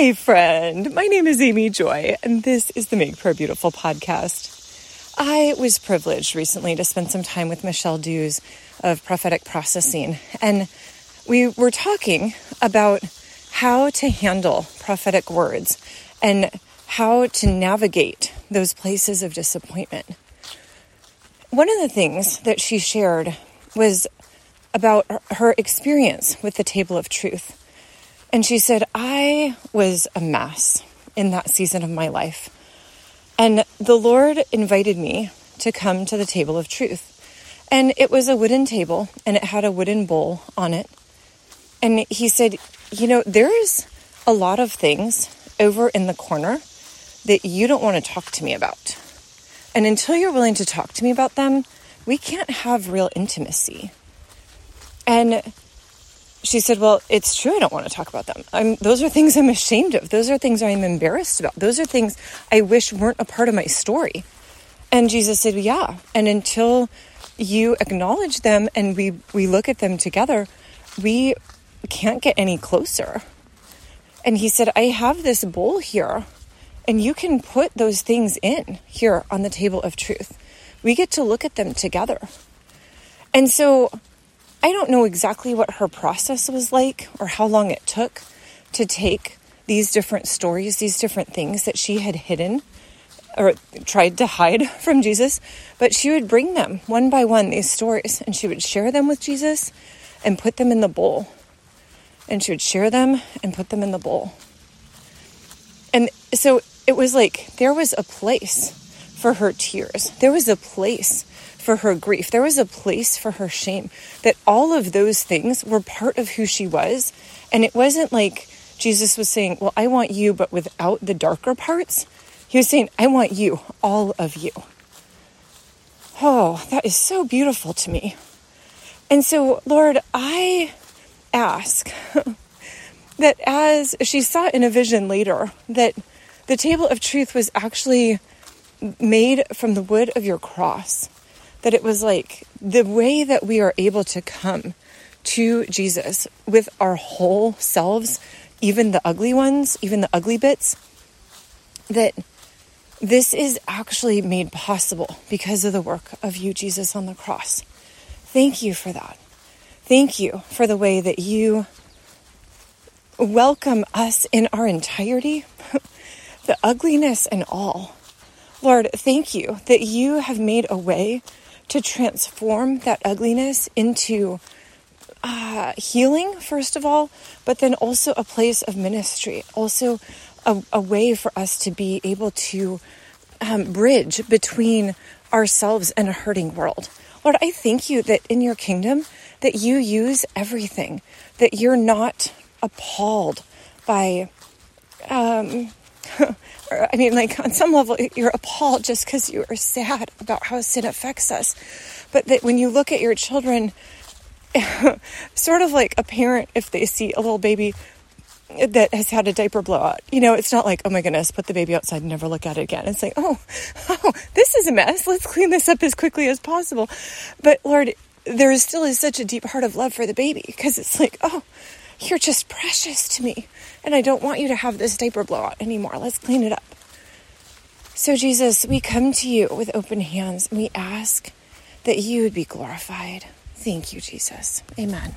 Hi, friend. My name is Amy Joy, and this is the Make Prayer Beautiful podcast. I was privileged recently to spend some time with Michelle Dews of Prophetic Processing, and we were talking about how to handle prophetic words and how to navigate those places of disappointment. One of the things that she shared was about her experience with the table of truth. And she said, I was a mess in that season of my life. And the Lord invited me to come to the table of truth. And it was a wooden table and it had a wooden bowl on it. And he said, You know, there's a lot of things over in the corner that you don't want to talk to me about. And until you're willing to talk to me about them, we can't have real intimacy. And she said, Well, it's true. I don't want to talk about them. I'm, those are things I'm ashamed of. Those are things I'm embarrassed about. Those are things I wish weren't a part of my story. And Jesus said, Yeah. And until you acknowledge them and we, we look at them together, we can't get any closer. And he said, I have this bowl here, and you can put those things in here on the table of truth. We get to look at them together. And so I don't know exactly what her process was like or how long it took to take these different stories, these different things that she had hidden or tried to hide from Jesus, but she would bring them one by one, these stories, and she would share them with Jesus and put them in the bowl. And she would share them and put them in the bowl. And so it was like there was a place for her tears, there was a place for her grief. There was a place for her shame. That all of those things were part of who she was. And it wasn't like Jesus was saying, Well, I want you, but without the darker parts. He was saying, I want you, all of you. Oh, that is so beautiful to me. And so, Lord, I ask that as she saw in a vision later, that the table of truth was actually made from the wood of your cross that it was like the way that we are able to come to Jesus with our whole selves, even the ugly ones, even the ugly bits, that this is actually made possible because of the work of you, Jesus, on the cross. Thank you for that. Thank you for the way that you welcome us in our entirety, the ugliness and all. Lord, thank you that you have made a way to transform that ugliness into uh, healing, first of all, but then also a place of ministry, also a, a way for us to be able to um, bridge between ourselves and a hurting world. Lord, I thank you that in your kingdom that you use everything, that you're not appalled by um, I mean, like on some level, you're appalled just because you are sad about how sin affects us. But that when you look at your children, sort of like a parent, if they see a little baby that has had a diaper blowout, you know, it's not like, oh my goodness, put the baby outside and never look at it again. It's like, oh, oh, this is a mess. Let's clean this up as quickly as possible. But Lord, there still is such a deep heart of love for the baby because it's like, oh, you're just precious to me. And I don't want you to have this diaper blowout anymore. Let's clean it up. So, Jesus, we come to you with open hands and we ask that you would be glorified. Thank you, Jesus. Amen.